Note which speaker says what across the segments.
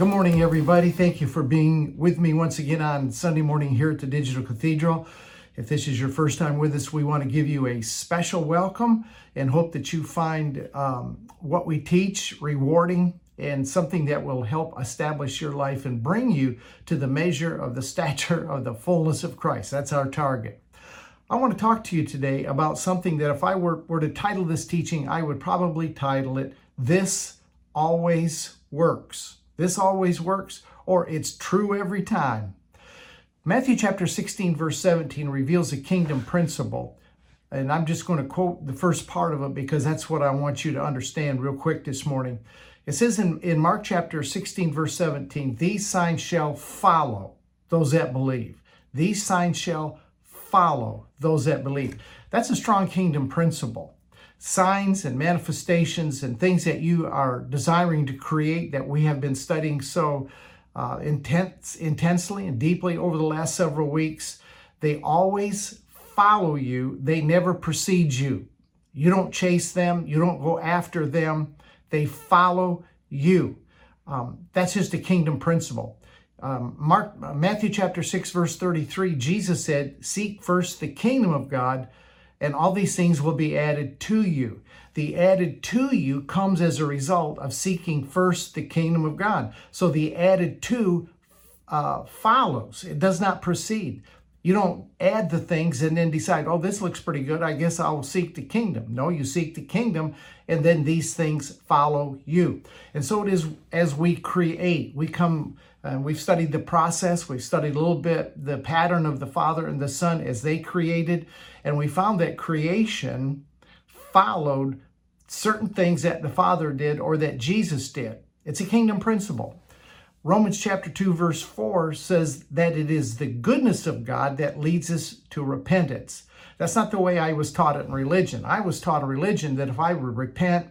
Speaker 1: Good morning, everybody. Thank you for being with me once again on Sunday morning here at the Digital Cathedral. If this is your first time with us, we want to give you a special welcome and hope that you find um, what we teach rewarding and something that will help establish your life and bring you to the measure of the stature of the fullness of Christ. That's our target. I want to talk to you today about something that if I were, were to title this teaching, I would probably title it This Always Works. This always works, or it's true every time. Matthew chapter 16, verse 17 reveals a kingdom principle. And I'm just going to quote the first part of it because that's what I want you to understand real quick this morning. It says in, in Mark chapter 16, verse 17, these signs shall follow those that believe. These signs shall follow those that believe. That's a strong kingdom principle signs and manifestations and things that you are desiring to create that we have been studying so uh, intense, intensely and deeply over the last several weeks, they always follow you. They never precede you. You don't chase them. You don't go after them. They follow you. Um, that's just a kingdom principle. Um, Mark, Matthew chapter 6, verse 33, Jesus said, Seek first the kingdom of God and all these things will be added to you. The added to you comes as a result of seeking first the kingdom of God. So the added to uh, follows, it does not proceed. You don't add the things and then decide, oh, this looks pretty good. I guess I'll seek the kingdom. No, you seek the kingdom and then these things follow you. And so it is as we create, we come, and we've studied the process, we've studied a little bit the pattern of the Father and the Son as they created, and we found that creation followed certain things that the Father did or that Jesus did. It's a kingdom principle. Romans chapter 2, verse 4 says that it is the goodness of God that leads us to repentance. That's not the way I was taught it in religion. I was taught in religion that if I would repent,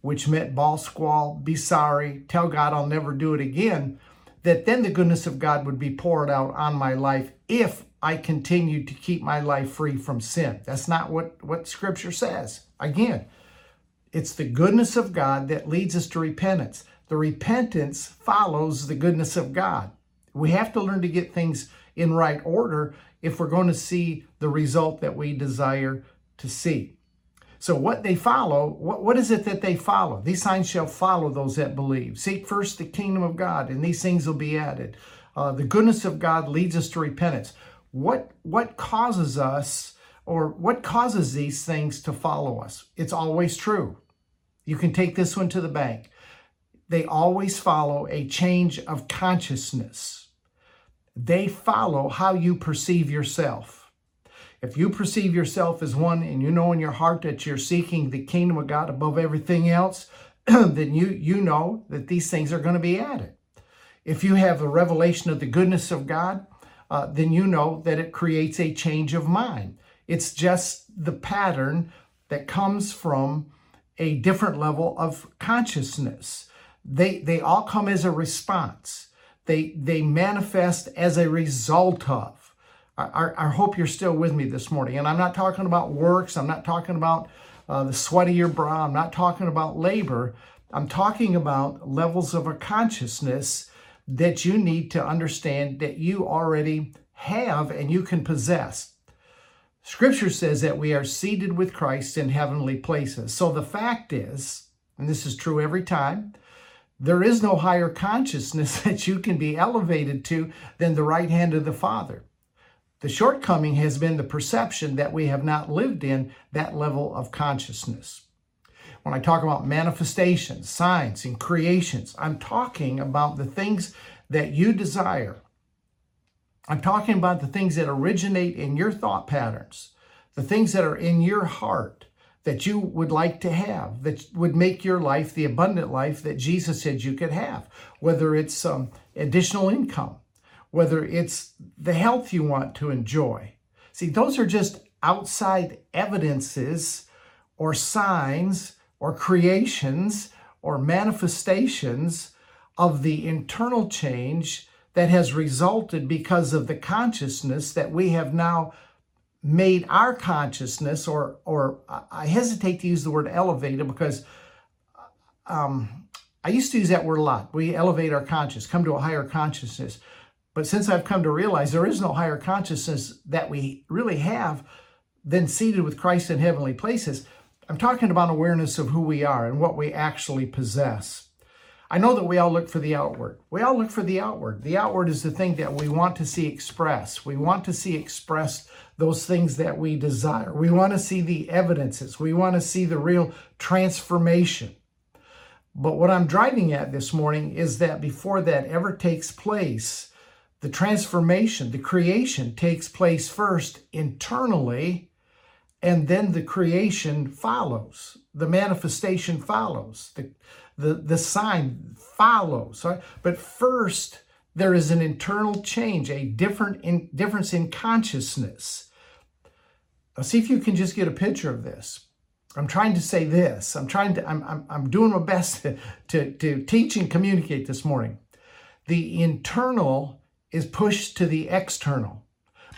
Speaker 1: which meant ball squall, be sorry, tell God I'll never do it again, that then the goodness of God would be poured out on my life if I continued to keep my life free from sin. That's not what, what Scripture says. Again, it's the goodness of God that leads us to repentance. The repentance follows the goodness of God. We have to learn to get things in right order if we're going to see the result that we desire to see. So, what they follow, what, what is it that they follow? These signs shall follow those that believe. Seek first the kingdom of God, and these things will be added. Uh, the goodness of God leads us to repentance. What, what causes us, or what causes these things to follow us? It's always true. You can take this one to the bank. They always follow a change of consciousness. They follow how you perceive yourself. If you perceive yourself as one and you know in your heart that you're seeking the kingdom of God above everything else, then you, you know that these things are going to be added. If you have a revelation of the goodness of God, uh, then you know that it creates a change of mind. It's just the pattern that comes from a different level of consciousness. They, they all come as a response. They, they manifest as a result of. I, I, hope you're still with me this morning. And I'm not talking about works. I'm not talking about uh, the sweat of your brow. I'm not talking about labor. I'm talking about levels of a consciousness that you need to understand that you already have and you can possess. Scripture says that we are seated with Christ in heavenly places. So the fact is, and this is true every time, there is no higher consciousness that you can be elevated to than the right hand of the Father. The shortcoming has been the perception that we have not lived in that level of consciousness. When I talk about manifestations, signs, and creations, I'm talking about the things that you desire. I'm talking about the things that originate in your thought patterns, the things that are in your heart that you would like to have, that would make your life the abundant life that Jesus said you could have, whether it's um, additional income, whether it's the health you want to enjoy. See, those are just outside evidences or signs or creations or manifestations of the internal change that has resulted because of the consciousness that we have now made our consciousness or or I hesitate to use the word elevated because um, I used to use that word a lot. We elevate our conscious, come to a higher consciousness. But since I've come to realize there is no higher consciousness that we really have than seated with Christ in heavenly places, I'm talking about awareness of who we are and what we actually possess. I know that we all look for the outward. We all look for the outward. The outward is the thing that we want to see expressed. We want to see expressed those things that we desire. We want to see the evidences. We want to see the real transformation. But what I'm driving at this morning is that before that ever takes place, the transformation, the creation takes place first internally, and then the creation follows. The manifestation follows. The, the, the sign follows. Right? But first, there is an internal change, a different in, difference in consciousness. Now, see if you can just get a picture of this. I'm trying to say this. I'm trying to, I'm, I'm, I'm doing my best to, to, to teach and communicate this morning. The internal is pushed to the external,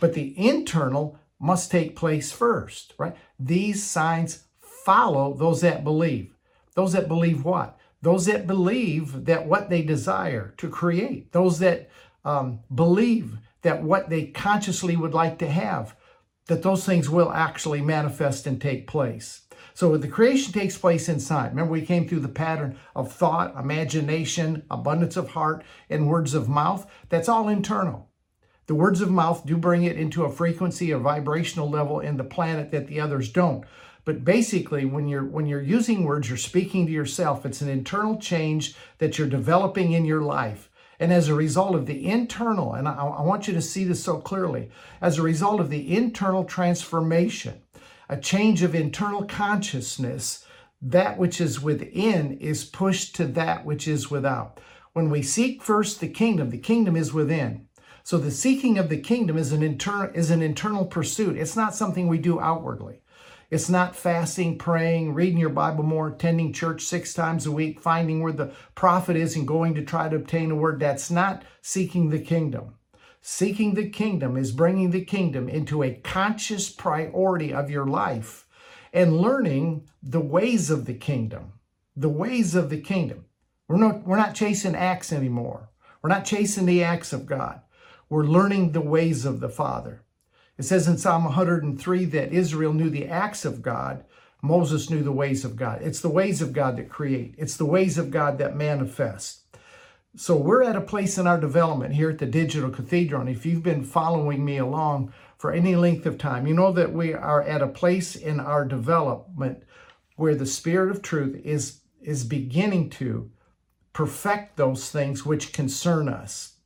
Speaker 1: but the internal must take place first, right? These signs follow those that believe. Those that believe what? Those that believe that what they desire to create, those that um, believe that what they consciously would like to have, that those things will actually manifest and take place. So the creation takes place inside. Remember, we came through the pattern of thought, imagination, abundance of heart, and words of mouth. That's all internal. The words of mouth do bring it into a frequency or vibrational level in the planet that the others don't. But basically, when you're when you're using words, you're speaking to yourself. It's an internal change that you're developing in your life. And as a result of the internal, and I, I want you to see this so clearly, as a result of the internal transformation, a change of internal consciousness, that which is within is pushed to that which is without. When we seek first the kingdom, the kingdom is within. So the seeking of the kingdom is an internal is an internal pursuit. It's not something we do outwardly. It's not fasting, praying, reading your Bible more, attending church six times a week, finding where the prophet is and going to try to obtain a word. That's not seeking the kingdom. Seeking the kingdom is bringing the kingdom into a conscious priority of your life and learning the ways of the kingdom. The ways of the kingdom. We're not, we're not chasing acts anymore. We're not chasing the acts of God. We're learning the ways of the Father. It says in Psalm 103 that Israel knew the acts of God, Moses knew the ways of God. It's the ways of God that create, it's the ways of God that manifest. So we're at a place in our development here at the Digital Cathedral. And if you've been following me along for any length of time, you know that we are at a place in our development where the Spirit of truth is, is beginning to perfect those things which concern us.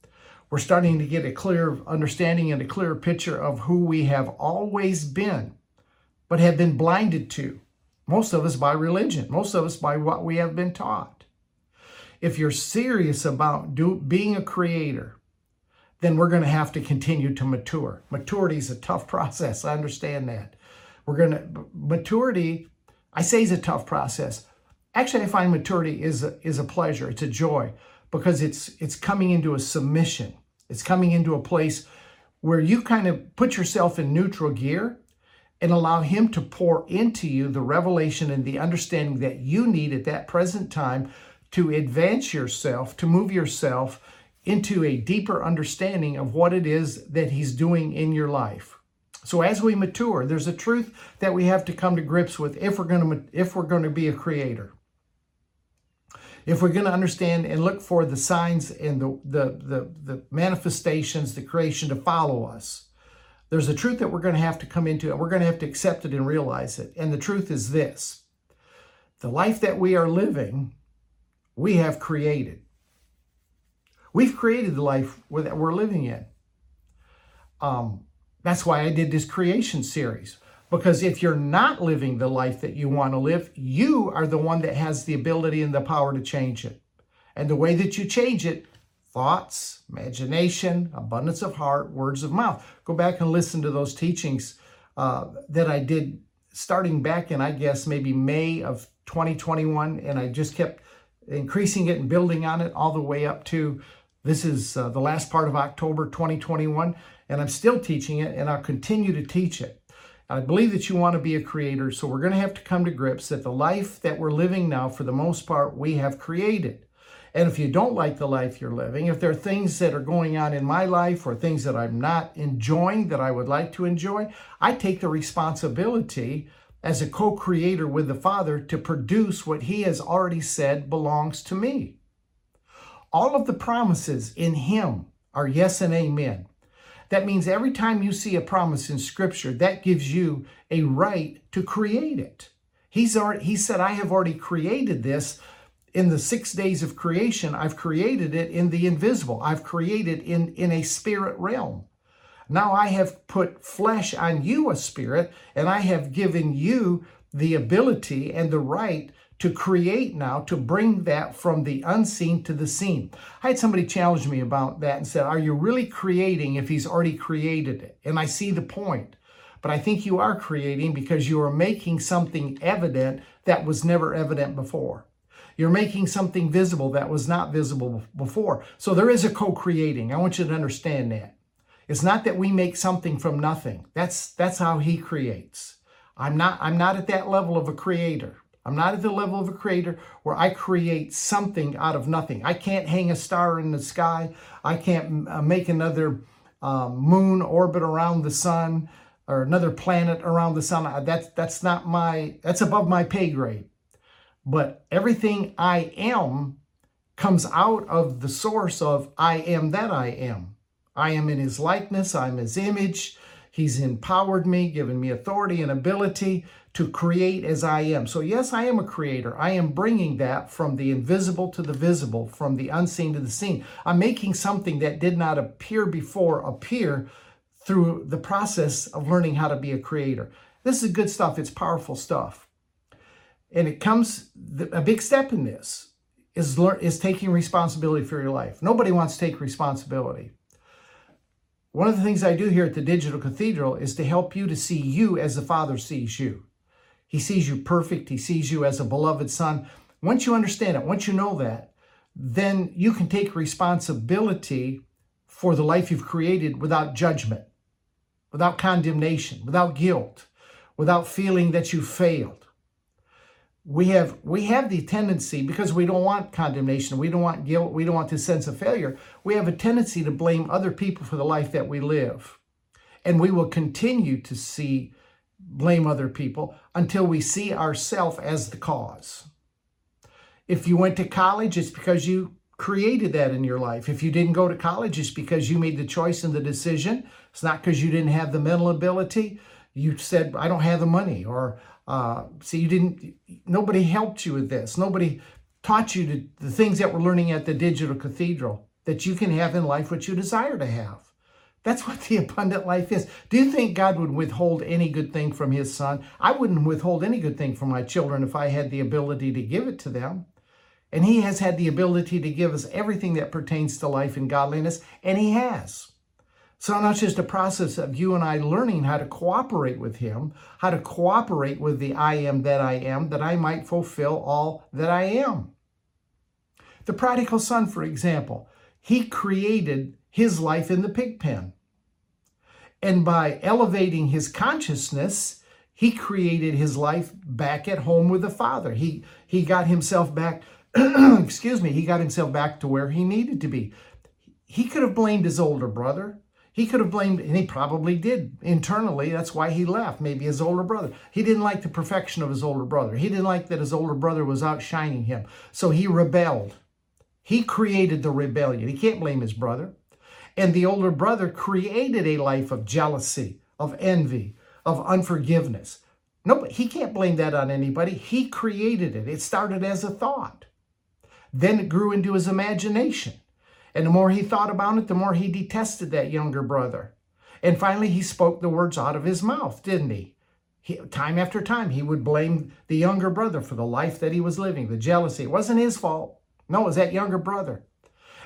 Speaker 1: We're starting to get a clear understanding and a clear picture of who we have always been, but have been blinded to. Most of us by religion, most of us by what we have been taught if you're serious about do, being a creator, then we're going to have to continue to mature. Maturity is a tough process. I understand that. We're going to, maturity, I say is a tough process. Actually, I find maturity is a, is a pleasure. It's a joy because it's, it's coming into a submission. It's coming into a place where you kind of put yourself in neutral gear and allow Him to pour into you the revelation and the understanding that you need at that present time to advance yourself, to move yourself into a deeper understanding of what it is that He's doing in your life. So as we mature, there's a truth that we have to come to grips with if we're going to if we're going to be a creator. If we're going to understand and look for the signs and the, the, the, the manifestations, the creation to follow us, there's a truth that we're going to have to come into and we're going to have to accept it and realize it. And the truth is this the life that we are living we have created. We've created the life that we're living in. Um, that's why I did this creation series. Because if you're not living the life that you want to live, you are the one that has the ability and the power to change it. And the way that you change it, thoughts, imagination, abundance of heart, words of mouth. Go back and listen to those teachings uh, that I did starting back in, I guess, maybe May of 2021. And I just kept increasing it and building on it all the way up to this is uh, the last part of October 2021, and I'm still teaching it and I'll continue to teach it. I believe that you want to be a creator, so we're going to have to come to grips that the life that we're living now, for the most part, we have created. And if you don't like the life you're living, if there are things that are going on in my life or things that I'm not enjoying that I would like to enjoy, I take the responsibility as a co creator with the Father to produce what He has already said belongs to me. All of the promises in Him are yes and amen. That means every time you see a promise in Scripture, that gives you a right to create it. He's already, he said, I have already created this in the six days of creation. I've created it in the invisible. I've created in, in a spirit realm. Now I have put flesh on you, a spirit, and I have given you the ability and the right to create now, to bring that from the unseen to the seen. I had somebody challenge me about that and said, Are you really creating if he's already created it? And I see the point. But I think you are creating because you are making something evident that was never evident before. You're making something visible that was not visible before. So there is a co creating. I want you to understand that. It's not that we make something from nothing. That's, that's how He creates. I'm not, I'm not at that level of a creator. I'm not at the level of a creator where I create something out of nothing. I can't hang a star in the sky. I can't uh, make another um, moon orbit around the sun or another planet around the sun. That's that's not my that's above my pay grade. But everything I am comes out of the source of I am that I am. I am in his likeness, I'm his image. He's empowered me, given me authority and ability to create as I am. So, yes, I am a creator. I am bringing that from the invisible to the visible, from the unseen to the seen. I'm making something that did not appear before appear through the process of learning how to be a creator. This is good stuff. It's powerful stuff. And it comes, a big step in this is, learn, is taking responsibility for your life. Nobody wants to take responsibility. One of the things I do here at the Digital Cathedral is to help you to see you as the Father sees you. He sees you perfect, He sees you as a beloved Son. Once you understand it, once you know that, then you can take responsibility for the life you've created without judgment without condemnation, without guilt, without feeling that you failed. We have we have the tendency because we don't want condemnation, we don't want guilt, we don't want this sense of failure. We have a tendency to blame other people for the life that we live. And we will continue to see blame other people until we see ourselves as the cause. If you went to college, it's because you created that in your life. If you didn't go to college, it's because you made the choice and the decision. It's not because you didn't have the mental ability. You said, I don't have the money. Or, uh, see, you didn't, nobody helped you with this. Nobody taught you to, the things that we're learning at the Digital Cathedral that you can have in life what you desire to have. That's what the abundant life is. Do you think God would withhold any good thing from his son? I wouldn't withhold any good thing from my children if I had the ability to give it to them. And He has had the ability to give us everything that pertains to life and godliness, and He has. So now it's just a process of you and I learning how to cooperate with Him, how to cooperate with the I am that I am, that I might fulfill all that I am. The prodigal son, for example, he created his life in the pig pen. And by elevating his consciousness, he created his life back at home with the Father. He, he got himself back excuse me, he got himself back to where he needed to be. He could have blamed his older brother. He could have blamed, and he probably did internally. That's why he left, maybe his older brother. He didn't like the perfection of his older brother. He didn't like that his older brother was outshining him. So he rebelled. He created the rebellion. He can't blame his brother. And the older brother created a life of jealousy, of envy, of unforgiveness. No, he can't blame that on anybody. He created it. It started as a thought. Then it grew into his imagination. And the more he thought about it, the more he detested that younger brother. And finally, he spoke the words out of his mouth, didn't he? he? Time after time, he would blame the younger brother for the life that he was living, the jealousy. It wasn't his fault. No, it was that younger brother.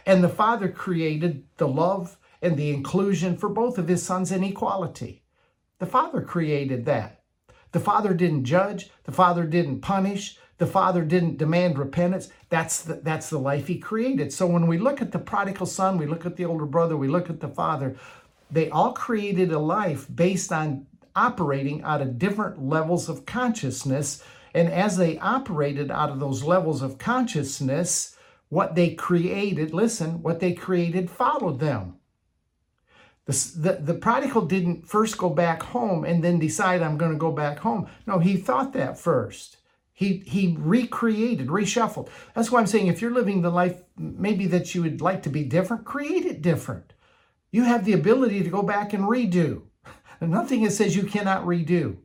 Speaker 1: And the father created the love and the inclusion for both of his sons in equality. The father created that. The father didn't judge, the father didn't punish, the father didn't demand repentance. That's the, that's the life he created. So when we look at the prodigal son, we look at the older brother, we look at the father, they all created a life based on operating out of different levels of consciousness. And as they operated out of those levels of consciousness, what they created, listen, what they created followed them. The, the, the prodigal didn't first go back home and then decide, I'm going to go back home. No, he thought that first. He, he recreated, reshuffled. That's why I'm saying if you're living the life maybe that you would like to be different, create it different. You have the ability to go back and redo. Nothing that says you cannot redo.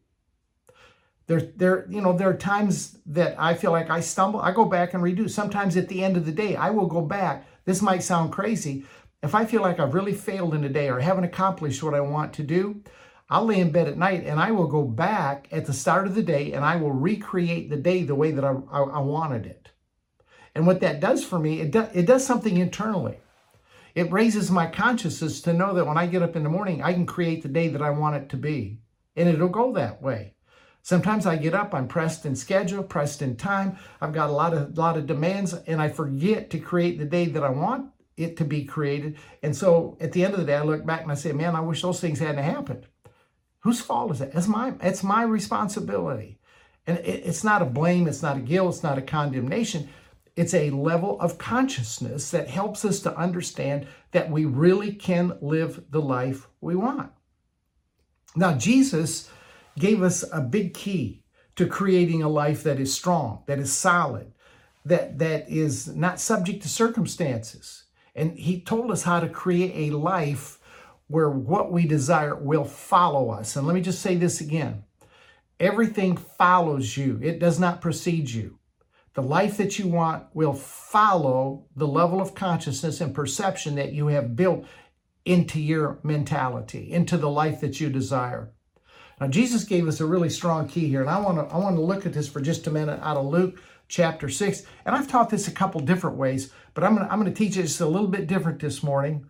Speaker 1: There, there, you know, there are times that I feel like I stumble. I go back and redo. Sometimes at the end of the day, I will go back. This might sound crazy. If I feel like I've really failed in a day or haven't accomplished what I want to do, I'll lay in bed at night and I will go back at the start of the day and I will recreate the day the way that I, I, I wanted it. And what that does for me, it, do, it does something internally. It raises my consciousness to know that when I get up in the morning, I can create the day that I want it to be. And it'll go that way. Sometimes I get up, I'm pressed in schedule, pressed in time. I've got a lot of lot of demands, and I forget to create the day that I want it to be created. And so at the end of the day, I look back and I say, man, I wish those things hadn't happened. Whose fault is it? It's my, it's my responsibility. And it, it's not a blame, it's not a guilt, it's not a condemnation. It's a level of consciousness that helps us to understand that we really can live the life we want. Now, Jesus gave us a big key to creating a life that is strong, that is solid, that, that is not subject to circumstances. And he told us how to create a life where what we desire will follow us. And let me just say this again everything follows you, it does not precede you. The life that you want will follow the level of consciousness and perception that you have built into your mentality, into the life that you desire. Now, Jesus gave us a really strong key here, and I want to I want to look at this for just a minute out of Luke chapter six. And I've taught this a couple different ways, but I'm gonna I'm gonna teach it just a little bit different this morning.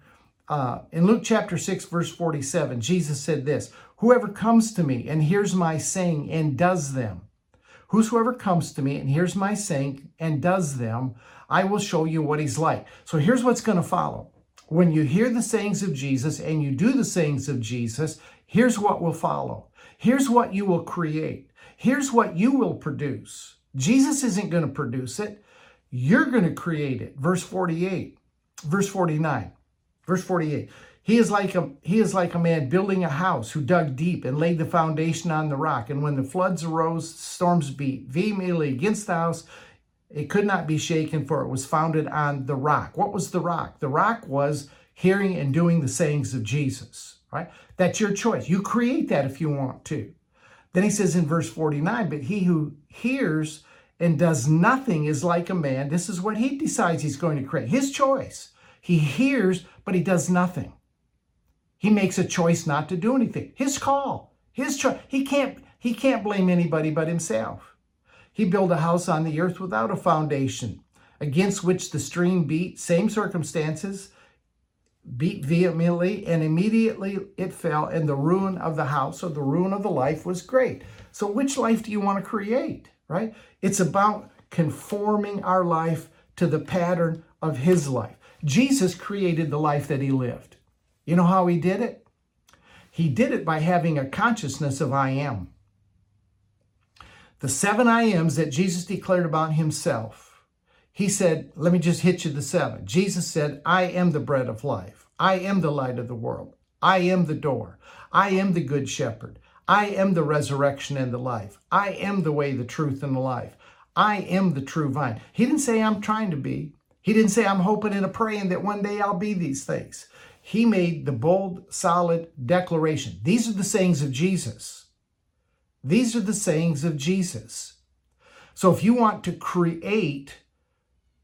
Speaker 1: Uh, in Luke chapter 6, verse 47, Jesus said this Whoever comes to me and hears my saying and does them, whosoever comes to me and hears my saying and does them, I will show you what he's like. So here's what's going to follow. When you hear the sayings of Jesus and you do the sayings of Jesus, here's what will follow. Here's what you will create. Here's what you will produce. Jesus isn't going to produce it. You're going to create it. Verse 48, verse 49. Verse 48. He is like a he is like a man building a house who dug deep and laid the foundation on the rock. And when the floods arose, storms beat vehemently against the house. It could not be shaken, for it was founded on the rock. What was the rock? The rock was hearing and doing the sayings of Jesus, right? That's your choice. You create that if you want to. Then he says in verse 49, but he who hears and does nothing is like a man. This is what he decides he's going to create. His choice. He hears, but he does nothing. He makes a choice not to do anything. His call, his choice. He can't, he can't blame anybody but himself. He built a house on the earth without a foundation, against which the stream beat, same circumstances, beat vehemently, and immediately it fell, and the ruin of the house or the ruin of the life was great. So, which life do you want to create, right? It's about conforming our life to the pattern of his life. Jesus created the life that he lived. You know how he did it? He did it by having a consciousness of I am. The seven I ams that Jesus declared about himself, he said, let me just hit you the seven. Jesus said, I am the bread of life. I am the light of the world. I am the door. I am the good shepherd. I am the resurrection and the life. I am the way, the truth, and the life. I am the true vine. He didn't say I'm trying to be. He didn't say, I'm hoping and praying that one day I'll be these things. He made the bold, solid declaration. These are the sayings of Jesus. These are the sayings of Jesus. So if you want to create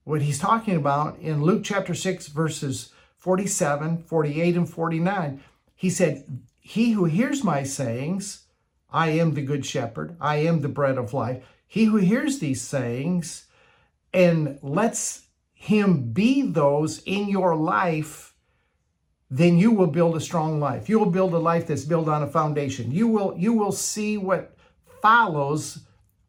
Speaker 1: what he's talking about in Luke chapter 6, verses 47, 48, and 49, he said, He who hears my sayings, I am the good shepherd, I am the bread of life. He who hears these sayings and lets him be those in your life, then you will build a strong life. You will build a life that's built on a foundation. You will you will see what follows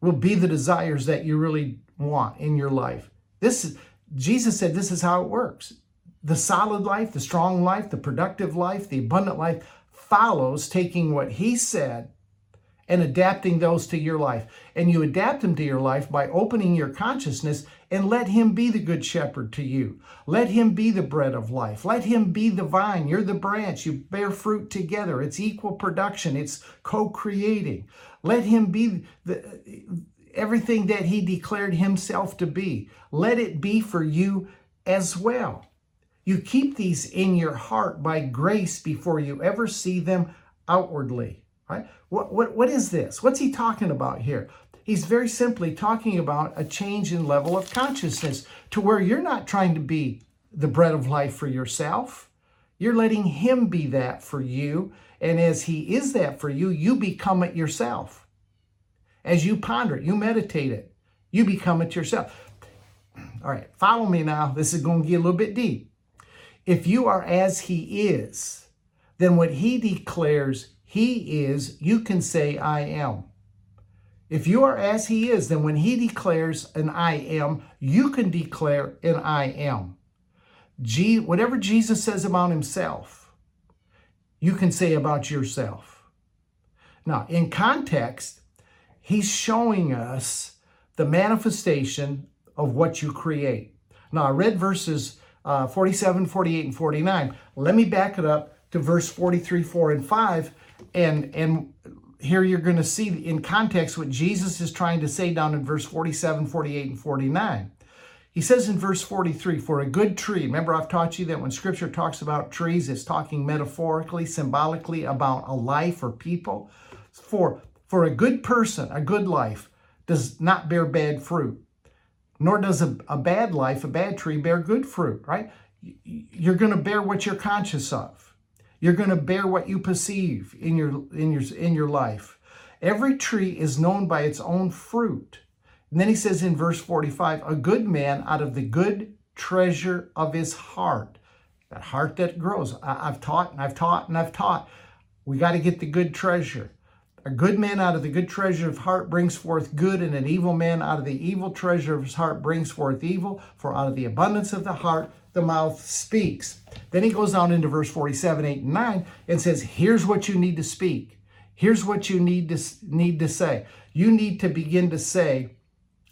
Speaker 1: will be the desires that you really want in your life. This is Jesus said this is how it works. The solid life, the strong life, the productive life, the abundant life follows taking what he said and adapting those to your life. And you adapt them to your life by opening your consciousness and let him be the good shepherd to you. Let him be the bread of life. Let him be the vine. You're the branch. You bear fruit together. It's equal production. It's co-creating. Let him be the, everything that he declared himself to be. Let it be for you as well. You keep these in your heart by grace before you ever see them outwardly. Right? What, what, what is this? What's he talking about here? He's very simply talking about a change in level of consciousness to where you're not trying to be the bread of life for yourself. You're letting him be that for you. And as he is that for you, you become it yourself. As you ponder it, you meditate it, you become it yourself. All right, follow me now. This is going to get a little bit deep. If you are as he is, then what he declares he is, you can say, I am. If you are as he is, then when he declares an I am, you can declare an I am. G, whatever Jesus says about himself, you can say about yourself. Now, in context, he's showing us the manifestation of what you create. Now, I read verses uh, 47, 48, and 49. Let me back it up to verse 43, 4, and 5. And, and here you're going to see in context what Jesus is trying to say down in verse 47, 48, and 49. He says in verse 43, for a good tree, remember I've taught you that when scripture talks about trees, it's talking metaphorically, symbolically about a life or people. For, for a good person, a good life, does not bear bad fruit, nor does a, a bad life, a bad tree, bear good fruit, right? You're going to bear what you're conscious of. You're going to bear what you perceive in your in your in your life. Every tree is known by its own fruit. And then he says in verse 45, a good man out of the good treasure of his heart, that heart that grows. I, have taught and I've taught and I've taught. We got to get the good treasure. A good man out of the good treasure of heart brings forth good, and an evil man out of the evil treasure of his heart brings forth evil. For out of the abundance of the heart, the mouth speaks. Then he goes on into verse 47, 8, and 9 and says, Here's what you need to speak. Here's what you need to, need to say. You need to begin to say,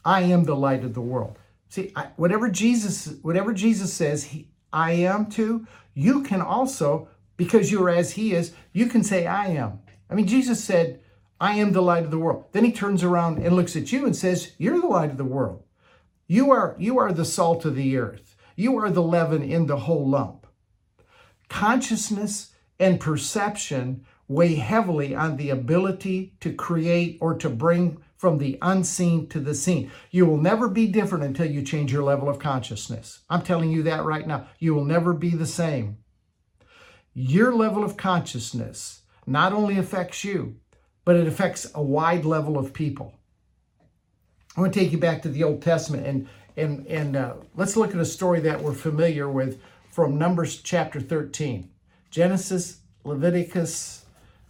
Speaker 1: I am the light of the world. See, I, whatever Jesus, whatever Jesus says, he, I am to, you can also, because you're as he is, you can say, I am. I mean, Jesus said, I am the light of the world. Then he turns around and looks at you and says, You're the light of the world. You are, you are the salt of the earth. You are the leaven in the whole lump. Consciousness and perception weigh heavily on the ability to create or to bring from the unseen to the seen. You will never be different until you change your level of consciousness. I'm telling you that right now. You will never be the same. Your level of consciousness not only affects you, but it affects a wide level of people. I want to take you back to the Old Testament and and, and uh, let's look at a story that we're familiar with from Numbers chapter 13. Genesis, Leviticus,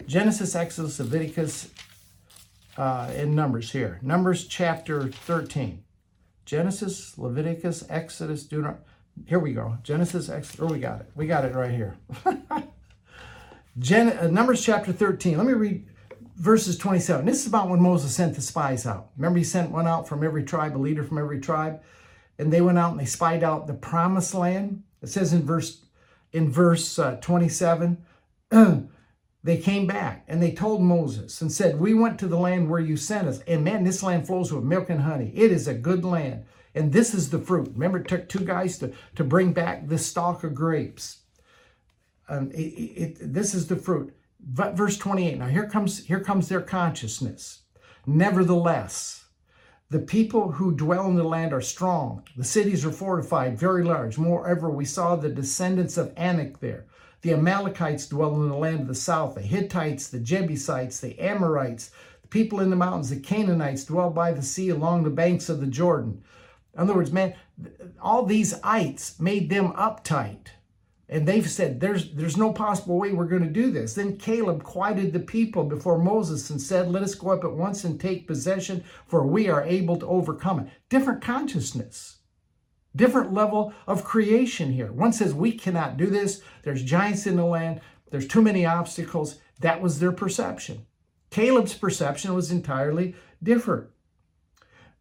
Speaker 1: Genesis, Exodus, Leviticus, uh, and Numbers here. Numbers chapter 13. Genesis, Leviticus, Exodus, Deuteronomy. Here we go. Genesis, Exodus. Oh, we got it. We got it right here. Gen- uh, Numbers chapter 13. Let me read verses 27. This is about when Moses sent the spies out. Remember, he sent one out from every tribe, a leader from every tribe and they went out and they spied out the promised land. It says in verse in verse uh, 27, they came back and they told Moses and said, "We went to the land where you sent us, and man, this land flows with milk and honey. It is a good land, and this is the fruit." Remember, it took two guys to to bring back this stalk of grapes. Um, it, it, this is the fruit. Verse 28. Now here comes here comes their consciousness. Nevertheless, the people who dwell in the land are strong. The cities are fortified, very large. Moreover, we saw the descendants of Anak there. The Amalekites dwell in the land of the south. The Hittites, the Jebusites, the Amorites, the people in the mountains, the Canaanites dwell by the sea along the banks of the Jordan. In other words, man, all these ites made them uptight. And they've said, there's, there's no possible way we're going to do this. Then Caleb quieted the people before Moses and said, Let us go up at once and take possession, for we are able to overcome it. Different consciousness, different level of creation here. One says, We cannot do this. There's giants in the land, there's too many obstacles. That was their perception. Caleb's perception was entirely different.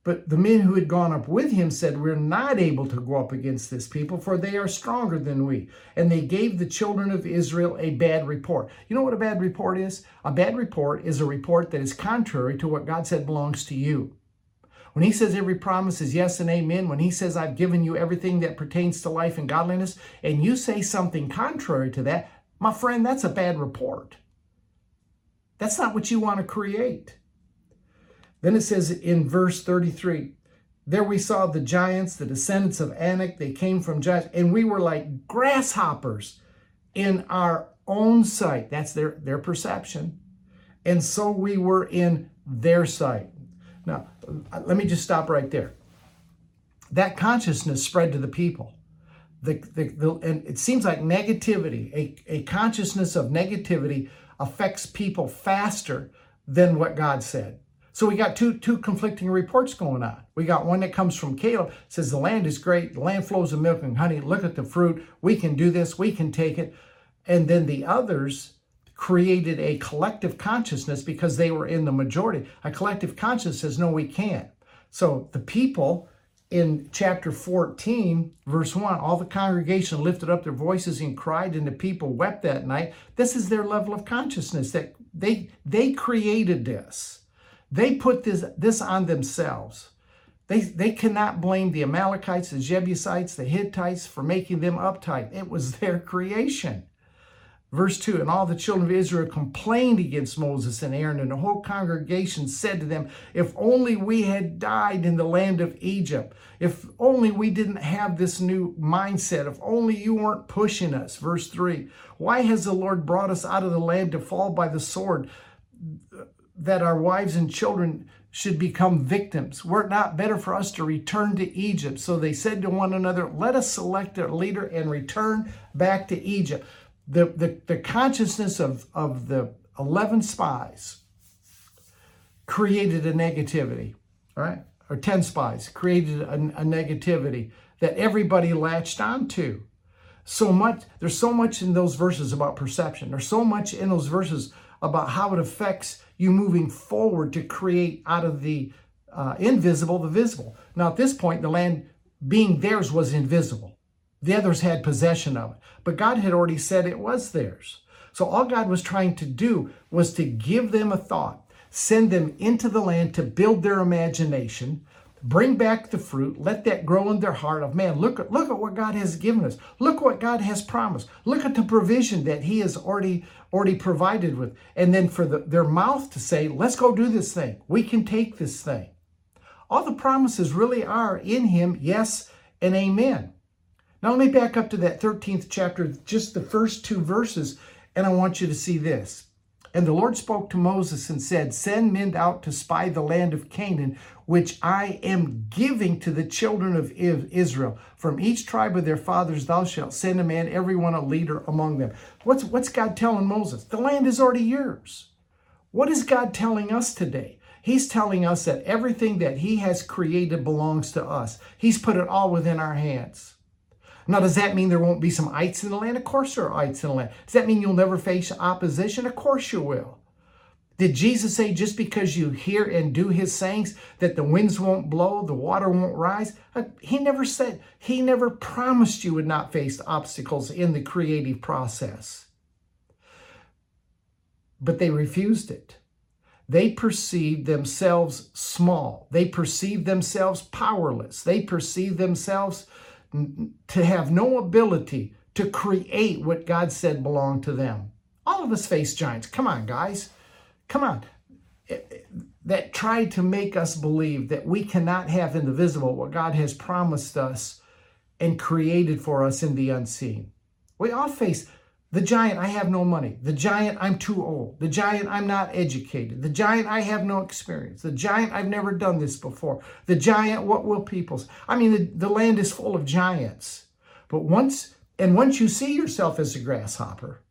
Speaker 1: But the men who had gone up with him said, We're not able to go up against this people, for they are stronger than we. And they gave the children of Israel a bad report. You know what a bad report is? A bad report is a report that is contrary to what God said belongs to you. When he says every promise is yes and amen, when he says I've given you everything that pertains to life and godliness, and you say something contrary to that, my friend, that's a bad report. That's not what you want to create. Then it says in verse 33 There we saw the giants, the descendants of Anak. They came from giants, and we were like grasshoppers in our own sight. That's their, their perception. And so we were in their sight. Now, uh, let me just stop right there. That consciousness spread to the people. The, the, the, and it seems like negativity, a, a consciousness of negativity, affects people faster than what God said. So we got two two conflicting reports going on. We got one that comes from Caleb, says the land is great, the land flows with milk and honey. Look at the fruit. We can do this, we can take it. And then the others created a collective consciousness because they were in the majority. A collective consciousness says, no, we can't. So the people in chapter 14, verse 1, all the congregation lifted up their voices and cried, and the people wept that night. This is their level of consciousness that they they created this. They put this, this on themselves. They, they cannot blame the Amalekites, the Jebusites, the Hittites for making them uptight. It was their creation. Verse 2 And all the children of Israel complained against Moses and Aaron, and the whole congregation said to them, If only we had died in the land of Egypt, if only we didn't have this new mindset, if only you weren't pushing us. Verse 3 Why has the Lord brought us out of the land to fall by the sword? That our wives and children should become victims. Were it not better for us to return to Egypt? So they said to one another, Let us select a leader and return back to Egypt. The, the, the consciousness of, of the 11 spies created a negativity, right? Or 10 spies created a, a negativity that everybody latched onto. So much, there's so much in those verses about perception. There's so much in those verses about how it affects you moving forward to create out of the uh, invisible the visible. Now, at this point, the land being theirs was invisible. The others had possession of it, but God had already said it was theirs. So, all God was trying to do was to give them a thought, send them into the land to build their imagination, bring back the fruit. Let that grow in their heart of man look at look at what god has given us. Look what god has promised. Look at the provision that he has already already provided with. And then for the, their mouth to say let's go do this thing. We can take this thing. All the promises really are in him yes and amen. Now let me back up to that 13th chapter just the first two verses and i want you to see this. And the Lord spoke to Moses and said, Send men out to spy the land of Canaan, which I am giving to the children of Israel. From each tribe of their fathers thou shalt send a man, every one a leader among them. What's, what's God telling Moses? The land is already yours. What is God telling us today? He's telling us that everything that He has created belongs to us. He's put it all within our hands. Now, does that mean there won't be some ites in the land? Of course there are ites in the land. Does that mean you'll never face opposition? Of course you will. Did Jesus say just because you hear and do his sayings that the winds won't blow, the water won't rise? Uh, he never said, he never promised you would not face obstacles in the creative process. But they refused it. They perceived themselves small. They perceived themselves powerless. They perceived themselves to have no ability to create what God said belonged to them. All of us face giants. Come on, guys. Come on. That tried to make us believe that we cannot have in the visible what God has promised us and created for us in the unseen. We all face the giant, I have no money. The giant, I'm too old. The giant, I'm not educated. The giant, I have no experience. The giant, I've never done this before. The giant, what will people say? I mean, the, the land is full of giants. But once, and once you see yourself as a grasshopper,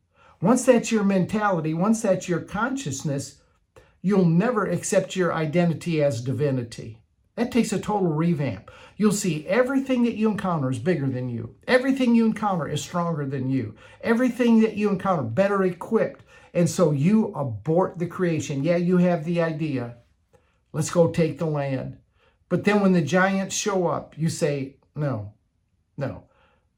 Speaker 1: once that's your mentality, once that's your consciousness, you'll never accept your identity as divinity. That takes a total revamp. You'll see everything that you encounter is bigger than you. Everything you encounter is stronger than you. Everything that you encounter better equipped. And so you abort the creation. Yeah, you have the idea. Let's go take the land. But then when the giants show up, you say, no, no.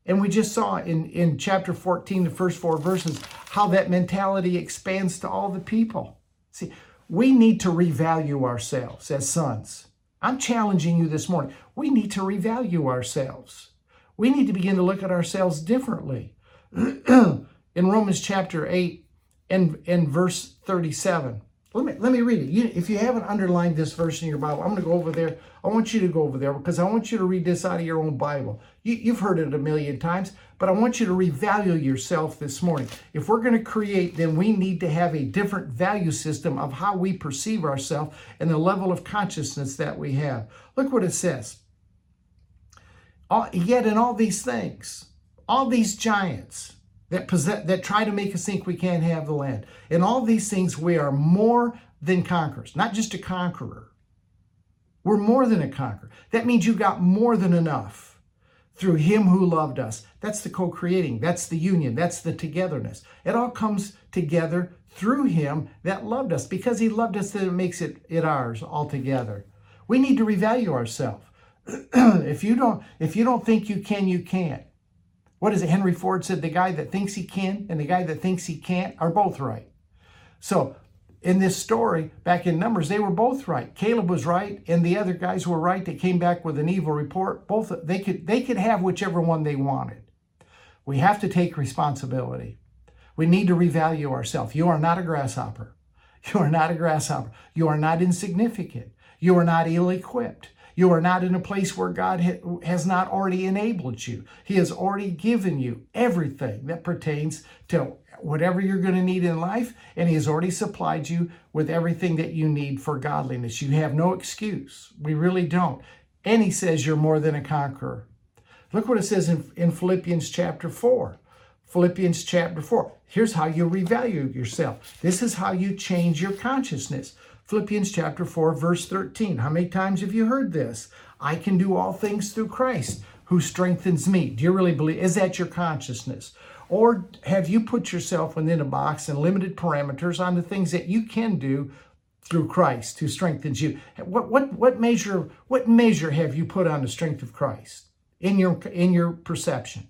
Speaker 1: And we just saw in, in chapter 14, the first four verses, how that mentality expands to all the people. See, we need to revalue ourselves as sons. I'm challenging you this morning. We need to revalue ourselves. We need to begin to look at ourselves differently. in Romans chapter 8 and, and verse 37, let me, let me read it. You, if you haven't underlined this verse in your Bible, I'm going to go over there. I want you to go over there because I want you to read this out of your own Bible. You, you've heard it a million times, but I want you to revalue yourself this morning. If we're going to create, then we need to have a different value system of how we perceive ourselves and the level of consciousness that we have. Look what it says. All, yet in all these things, all these giants, that possess, that try to make us think we can't have the land. In all these things, we are more than conquerors, not just a conqueror. We're more than a conqueror. That means you got more than enough through Him who loved us. That's the co creating, that's the union, that's the togetherness. It all comes together through Him that loved us because He loved us that it makes it, it ours altogether. We need to revalue ourselves. if you don't if you don't think you can you can't what is it? Henry Ford said the guy that thinks he can and the guy that thinks he can't are both right. So in this story, back in Numbers, they were both right. Caleb was right, and the other guys were right. They came back with an evil report. Both they could they could have whichever one they wanted. We have to take responsibility. We need to revalue ourselves. You are not a grasshopper. You are not a grasshopper. You are not insignificant. You are not ill equipped. You are not in a place where God ha- has not already enabled you. He has already given you everything that pertains to whatever you're going to need in life, and He has already supplied you with everything that you need for godliness. You have no excuse. We really don't. And He says you're more than a conqueror. Look what it says in, in Philippians chapter 4. Philippians chapter 4. Here's how you revalue yourself. This is how you change your consciousness. Philippians chapter 4, verse 13. How many times have you heard this? I can do all things through Christ who strengthens me. Do you really believe? Is that your consciousness? Or have you put yourself within a box and limited parameters on the things that you can do through Christ who strengthens you? What, what, what measure what measure have you put on the strength of Christ in your in your perception?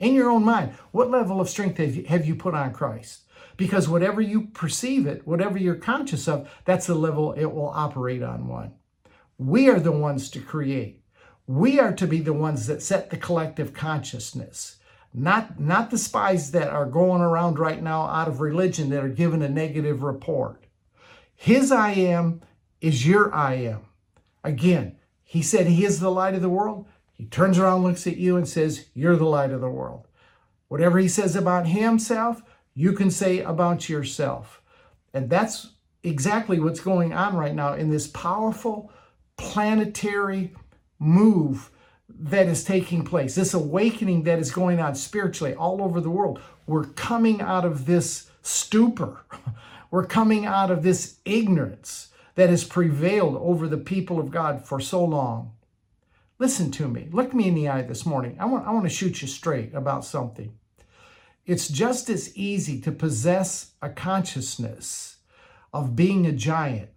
Speaker 1: In your own mind, what level of strength have you, have you put on Christ? Because whatever you perceive it, whatever you're conscious of, that's the level it will operate on one. We are the ones to create. We are to be the ones that set the collective consciousness, not, not the spies that are going around right now out of religion that are given a negative report. His I am is your I am. Again, he said he is the light of the world. He turns around, looks at you, and says, You're the light of the world. Whatever he says about himself, you can say about yourself. And that's exactly what's going on right now in this powerful planetary move that is taking place, this awakening that is going on spiritually all over the world. We're coming out of this stupor. We're coming out of this ignorance that has prevailed over the people of God for so long. Listen to me. Look me in the eye this morning. I want, I want to shoot you straight about something. It's just as easy to possess a consciousness of being a giant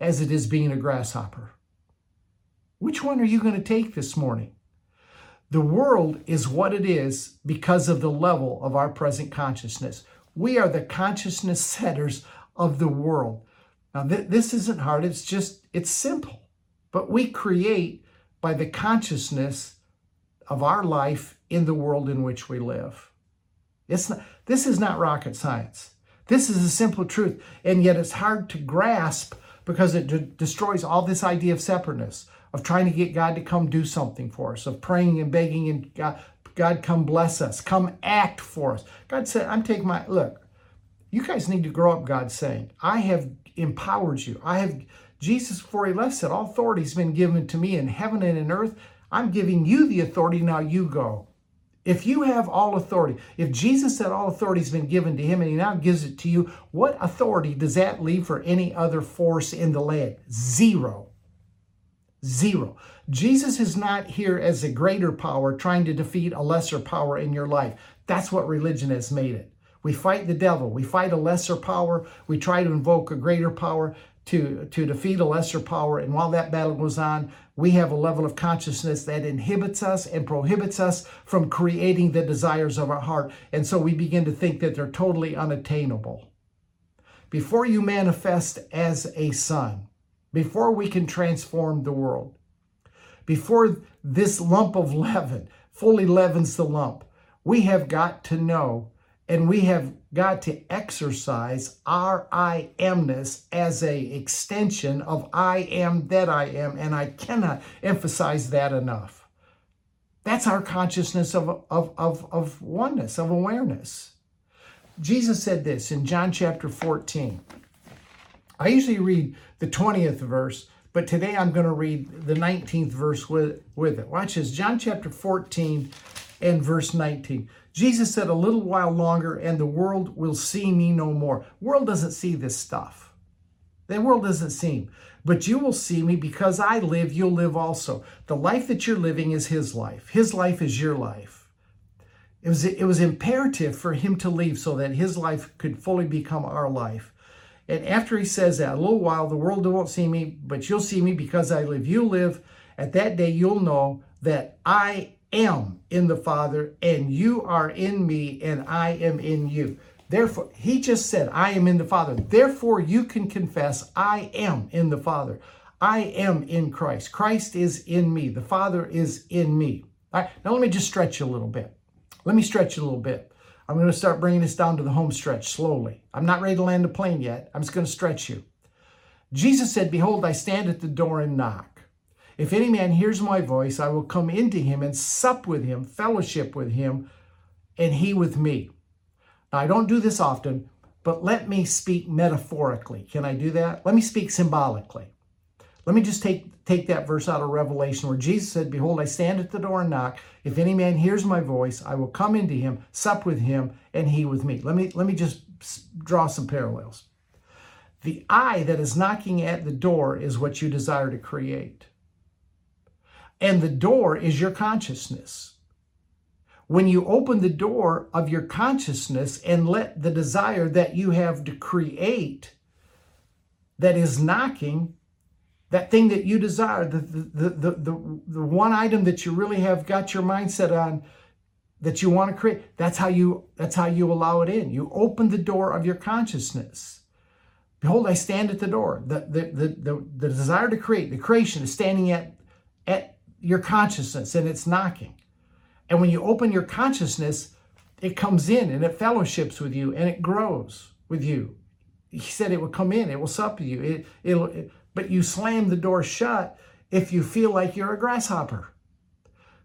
Speaker 1: as it is being a grasshopper. Which one are you going to take this morning? The world is what it is because of the level of our present consciousness. We are the consciousness setters of the world. Now, th- this isn't hard, it's just, it's simple. But we create by the consciousness of our life in the world in which we live. It's not, this is not rocket science. This is a simple truth, and yet it's hard to grasp because it de- destroys all this idea of separateness, of trying to get God to come do something for us, of praying and begging and God, God come bless us, come act for us. God said, I'm taking my, look, you guys need to grow up, God's saying. I have empowered you. I have, Jesus, before he left, said, All authority has been given to me in heaven and in earth. I'm giving you the authority, now you go. If you have all authority, if Jesus said all authority has been given to him and he now gives it to you, what authority does that leave for any other force in the land? Zero. Zero. Jesus is not here as a greater power trying to defeat a lesser power in your life. That's what religion has made it. We fight the devil, we fight a lesser power, we try to invoke a greater power to, to defeat a lesser power. And while that battle goes on, we have a level of consciousness that inhibits us and prohibits us from creating the desires of our heart. And so we begin to think that they're totally unattainable. Before you manifest as a son, before we can transform the world, before this lump of leaven fully leavens the lump, we have got to know and we have got to exercise our I amness as a extension of I am that I am. And I cannot emphasize that enough. That's our consciousness of, of, of, of oneness, of awareness. Jesus said this in John chapter 14. I usually read the 20th verse, but today I'm going to read the 19th verse with, with it. Watch this John chapter 14 and verse 19. Jesus said, A little while longer, and the world will see me no more. World doesn't see this stuff. The world doesn't see But you will see me because I live, you'll live also. The life that you're living is his life. His life is your life. It was, it was imperative for him to leave so that his life could fully become our life. And after he says that, a little while, the world won't see me, but you'll see me because I live. You live. At that day, you'll know that I am in the Father, and you are in me, and I am in you. Therefore, he just said, I am in the Father. Therefore, you can confess, I am in the Father. I am in Christ. Christ is in me. The Father is in me. All right, now let me just stretch you a little bit. Let me stretch you a little bit. I'm going to start bringing this down to the home stretch slowly. I'm not ready to land the plane yet. I'm just going to stretch you. Jesus said, Behold, I stand at the door and knock. If any man hears my voice, I will come into him and sup with him, fellowship with him, and he with me. Now, I don't do this often, but let me speak metaphorically. Can I do that? Let me speak symbolically. Let me just take, take that verse out of Revelation where Jesus said, Behold, I stand at the door and knock. If any man hears my voice, I will come into him, sup with him, and he with me. Let me, let me just draw some parallels. The I that is knocking at the door is what you desire to create. And the door is your consciousness. When you open the door of your consciousness and let the desire that you have to create that is knocking, that thing that you desire, the, the, the, the, the one item that you really have got your mindset on that you want to create, that's how you that's how you allow it in. You open the door of your consciousness. Behold, I stand at the door. The, the, the, the, the desire to create, the creation is standing at, at your consciousness and it's knocking. And when you open your consciousness, it comes in and it fellowships with you and it grows with you. He said it will come in, it will sup you. It, it'll, it, but you slam the door shut if you feel like you're a grasshopper.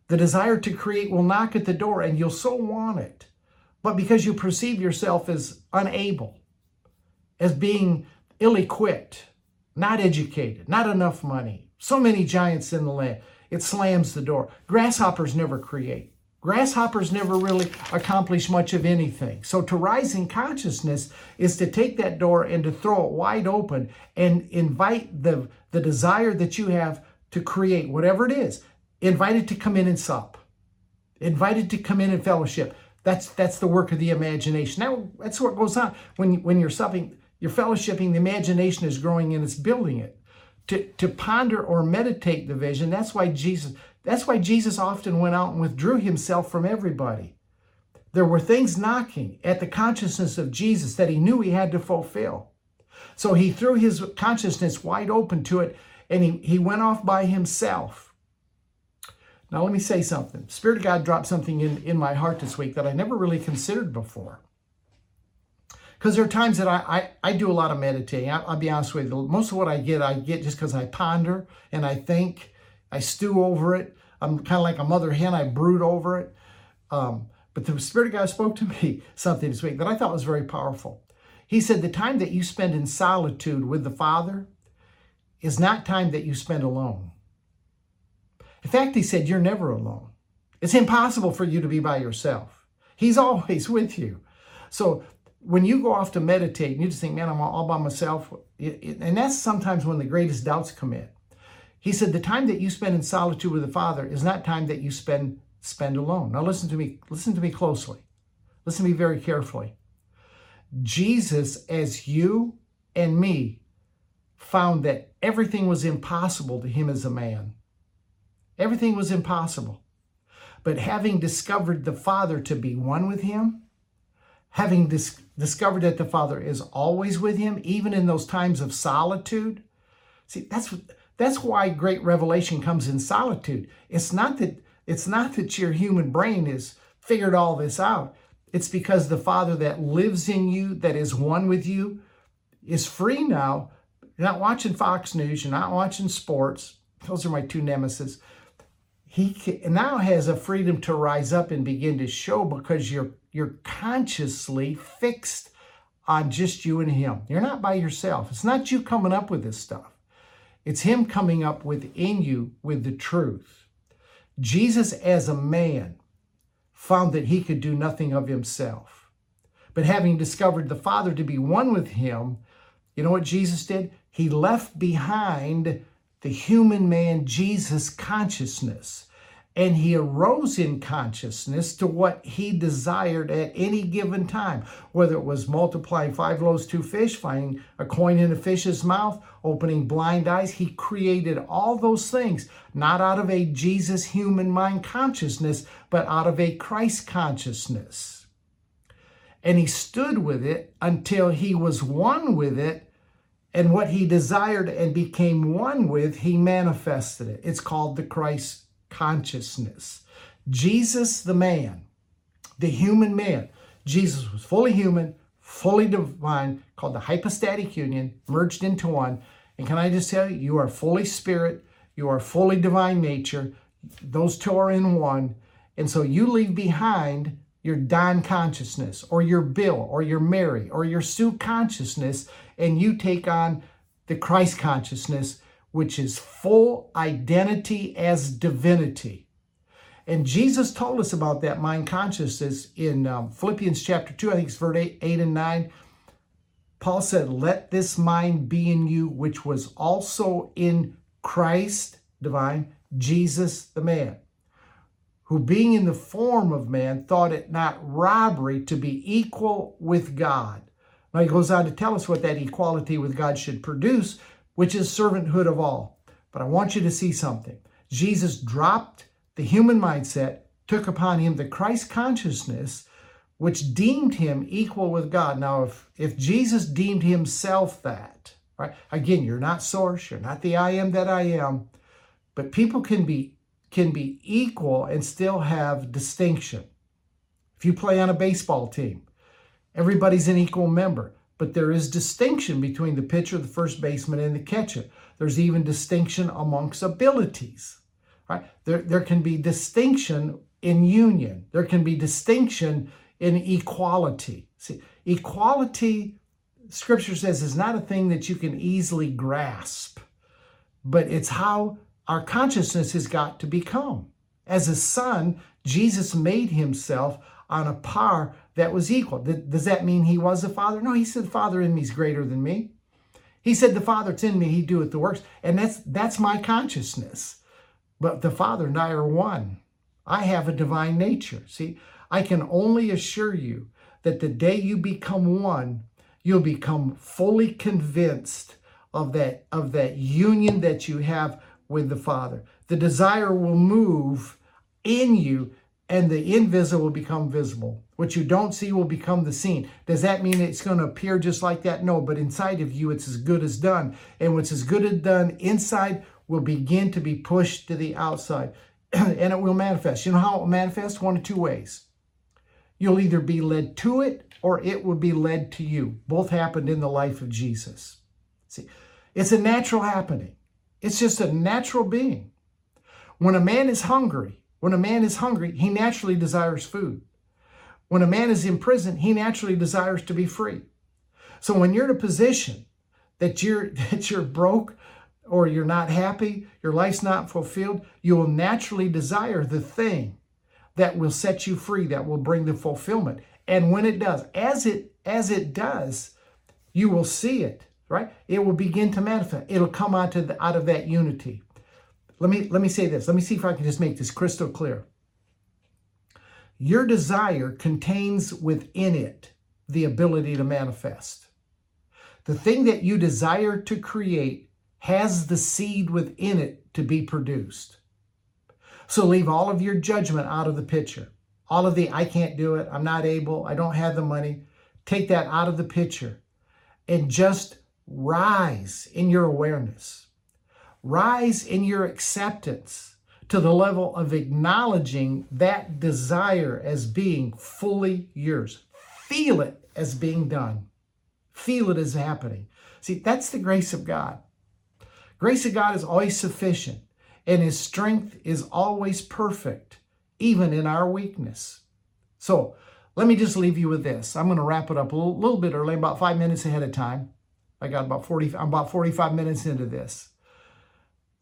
Speaker 1: The desire to create will knock at the door and you'll so want it. But because you perceive yourself as unable, as being ill equipped, not educated, not enough money, so many giants in the land, it slams the door. Grasshoppers never create. Grasshoppers never really accomplish much of anything. So to rise in consciousness is to take that door and to throw it wide open and invite the, the desire that you have to create, whatever it is. Invite it to come in and sup. Invite it to come in and fellowship. That's that's the work of the imagination. Now that's what goes on when when you're supping, you're fellowshipping. The imagination is growing and it's building it to, to ponder or meditate the vision. That's why Jesus, that's why Jesus often went out and withdrew himself from everybody. There were things knocking at the consciousness of Jesus that he knew he had to fulfill. So he threw his consciousness wide open to it and he, he went off by himself. Now, let me say something. Spirit of God dropped something in, in my heart this week that I never really considered before. Because there are times that I, I, I, do a lot of meditating. I, will be honest with you. Most of what I get, I get just because I ponder and I think, I stew over it. I'm kind of like a mother hen. I brood over it. Um, but the Spirit of God spoke to me something this week that I thought was very powerful. He said, The time that you spend in solitude with the Father is not time that you spend alone. In fact, he said, You're never alone. It's impossible for you to be by yourself. He's always with you. So when you go off to meditate and you just think, man, I'm all by myself, and that's sometimes when the greatest doubts come in. He said, the time that you spend in solitude with the Father is not time that you spend spend alone. Now listen to me, listen to me closely. Listen to me very carefully. Jesus, as you and me, found that everything was impossible to him as a man. Everything was impossible. But having discovered the Father to be one with him, having dis- discovered that the Father is always with him, even in those times of solitude. See, that's that's why great revelation comes in solitude. It's not that it's not that your human brain has figured all this out. It's because the Father that lives in you, that is one with you, is free now. You're not watching Fox News, you're not watching sports. Those are my two nemesis. He now has a freedom to rise up and begin to show because you're you're consciously fixed on just you and him. You're not by yourself. It's not you coming up with this stuff. It's him coming up within you with the truth. Jesus as a man found that he could do nothing of himself. But having discovered the Father to be one with him, you know what Jesus did? He left behind the human man Jesus consciousness and he arose in consciousness to what he desired at any given time, whether it was multiplying five loaves, two fish, finding a coin in a fish's mouth, opening blind eyes. He created all those things, not out of a Jesus human mind consciousness, but out of a Christ consciousness. And he stood with it until he was one with it. And what he desired and became one with, he manifested it. It's called the Christ consciousness. Jesus, the man, the human man, Jesus was fully human, fully divine, called the hypostatic union, merged into one. And can I just tell you, you are fully spirit, you are fully divine nature. Those two are in one. And so you leave behind your Don consciousness or your Bill or your Mary or your Sue consciousness, and you take on the Christ consciousness which is full identity as divinity. And Jesus told us about that mind consciousness in um, Philippians chapter 2, I think it's verse 8, 8 and 9. Paul said, Let this mind be in you, which was also in Christ, divine, Jesus the man, who being in the form of man thought it not robbery to be equal with God. Now he goes on to tell us what that equality with God should produce which is servanthood of all. But I want you to see something. Jesus dropped the human mindset, took upon him the Christ consciousness, which deemed him equal with God. Now, if, if Jesus deemed himself that, right? Again, you're not source, you're not the I am that I am, but people can be can be equal and still have distinction. If you play on a baseball team, everybody's an equal member but there is distinction between the pitcher, the first baseman, and the catcher. There's even distinction amongst abilities. Right? There, there can be distinction in union. There can be distinction in equality. See, equality, scripture says, is not a thing that you can easily grasp, but it's how our consciousness has got to become. As a son, Jesus made himself on a par that was equal. Does that mean he was the Father? No, he said, the Father in me is greater than me. He said, the Father that's in me, he doeth the works. And that's that's my consciousness. But the Father and I are one. I have a divine nature. See, I can only assure you that the day you become one, you'll become fully convinced of that, of that union that you have with the Father. The desire will move in you and the invisible will become visible. What you don't see will become the seen. Does that mean it's going to appear just like that? No, but inside of you, it's as good as done. And what's as good as done inside will begin to be pushed to the outside and it will manifest. You know how it will manifest? One of two ways. You'll either be led to it or it will be led to you. Both happened in the life of Jesus. See, it's a natural happening, it's just a natural being. When a man is hungry, when a man is hungry, he naturally desires food. When a man is in prison, he naturally desires to be free. So when you're in a position that you're that you're broke or you're not happy, your life's not fulfilled, you will naturally desire the thing that will set you free, that will bring the fulfillment. And when it does, as it as it does, you will see it, right? It will begin to manifest. It'll come out, the, out of that unity. Let me let me say this. Let me see if I can just make this crystal clear. Your desire contains within it the ability to manifest. The thing that you desire to create has the seed within it to be produced. So leave all of your judgment out of the picture. All of the I can't do it, I'm not able, I don't have the money. Take that out of the picture and just rise in your awareness. Rise in your acceptance to the level of acknowledging that desire as being fully yours. Feel it as being done. Feel it as happening. See, that's the grace of God. Grace of God is always sufficient, and His strength is always perfect, even in our weakness. So, let me just leave you with this. I'm going to wrap it up a little, bit early, about five minutes ahead of time. I got about 40, I'm about 45 minutes into this.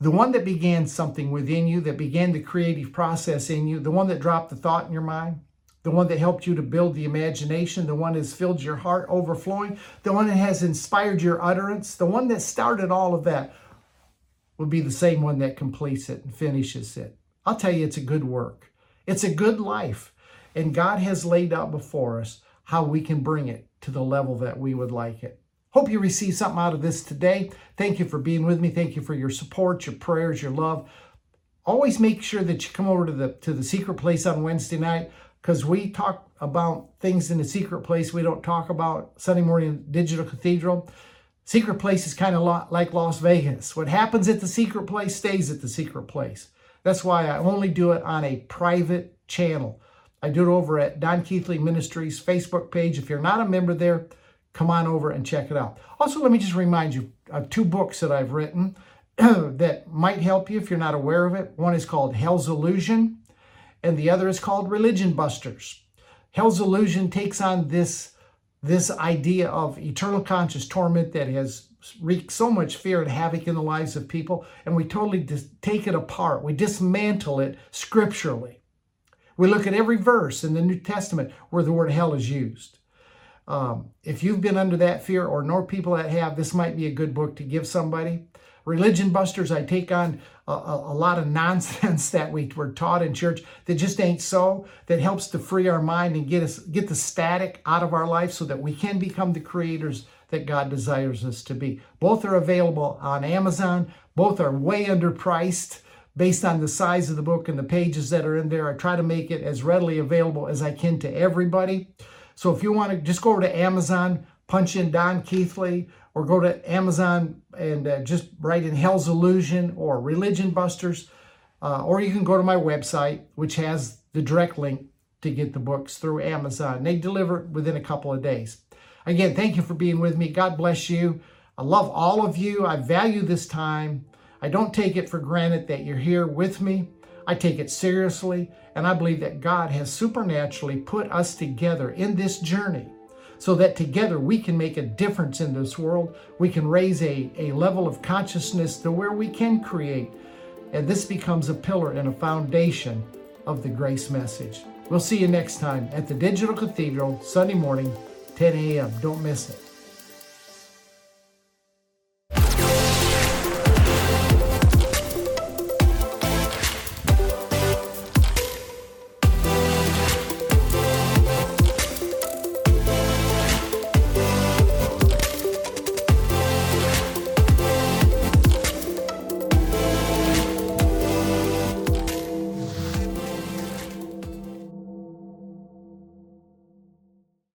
Speaker 1: The one that began something within you, that began the creative process in you, the one that dropped the thought in your mind, the one that helped you to build the imagination, the one that has filled your heart overflowing, the one that has inspired your utterance, the one that started all of that will be the same one that completes it and finishes it. I'll tell you, it's a good work. It's a good life. And God has laid out before us how we can bring it to the level that we would like it. Hope you receive something out of this today. Thank you for being with me. Thank you for your support, your prayers, your love. Always make sure that you come over to the to the secret place on Wednesday night because we talk about things in the secret place we don't talk about Sunday morning digital cathedral. Secret place is kind of like Las Vegas. What happens at the secret place stays at the secret place. That's why I only do it on a private channel. I do it over at Don Keathley Ministries Facebook page. If you're not a member there, come on over and check it out. Also, let me just remind you of two books that I've written that might help you if you're not aware of it. One is called Hell's Illusion, and the other is called Religion Busters. Hell's Illusion takes on this, this idea of eternal conscious torment that has wreaked so much fear and havoc in the lives of people, and we totally dis- take it apart. We dismantle it scripturally. We look at every verse in the New Testament where the word hell is used. Um, if you've been under that fear or know people that have, this might be a good book to give somebody. Religion Busters, I take on a, a, a, lot of nonsense that we were taught in church that just ain't so, that helps to free our mind and get us get the static out of our life so that we can become the creators that God desires us to be. Both are available on Amazon. Both are way underpriced based on the size of the book and the pages that are in there. I try to make it as readily available as I can to everybody. So if you want to just go over to Amazon, punch in Don Keathley, or go to Amazon and uh, just write in Hell's Illusion or Religion Busters, uh, or you can go to my website, which has the direct link to get the books through Amazon. They deliver within a couple of days. Again, thank you for being with me. God bless you. I love all of you. I value this time. I don't take it for granted that you're here with me. I take it seriously, and I believe that God has supernaturally put us together in this journey so that together we can make a difference in this world. We can raise a, a level of consciousness to where we can create. And this becomes a pillar and a foundation of the grace message. We'll see you next time at the Digital Cathedral, Sunday morning, 10 a.m. Don't miss it.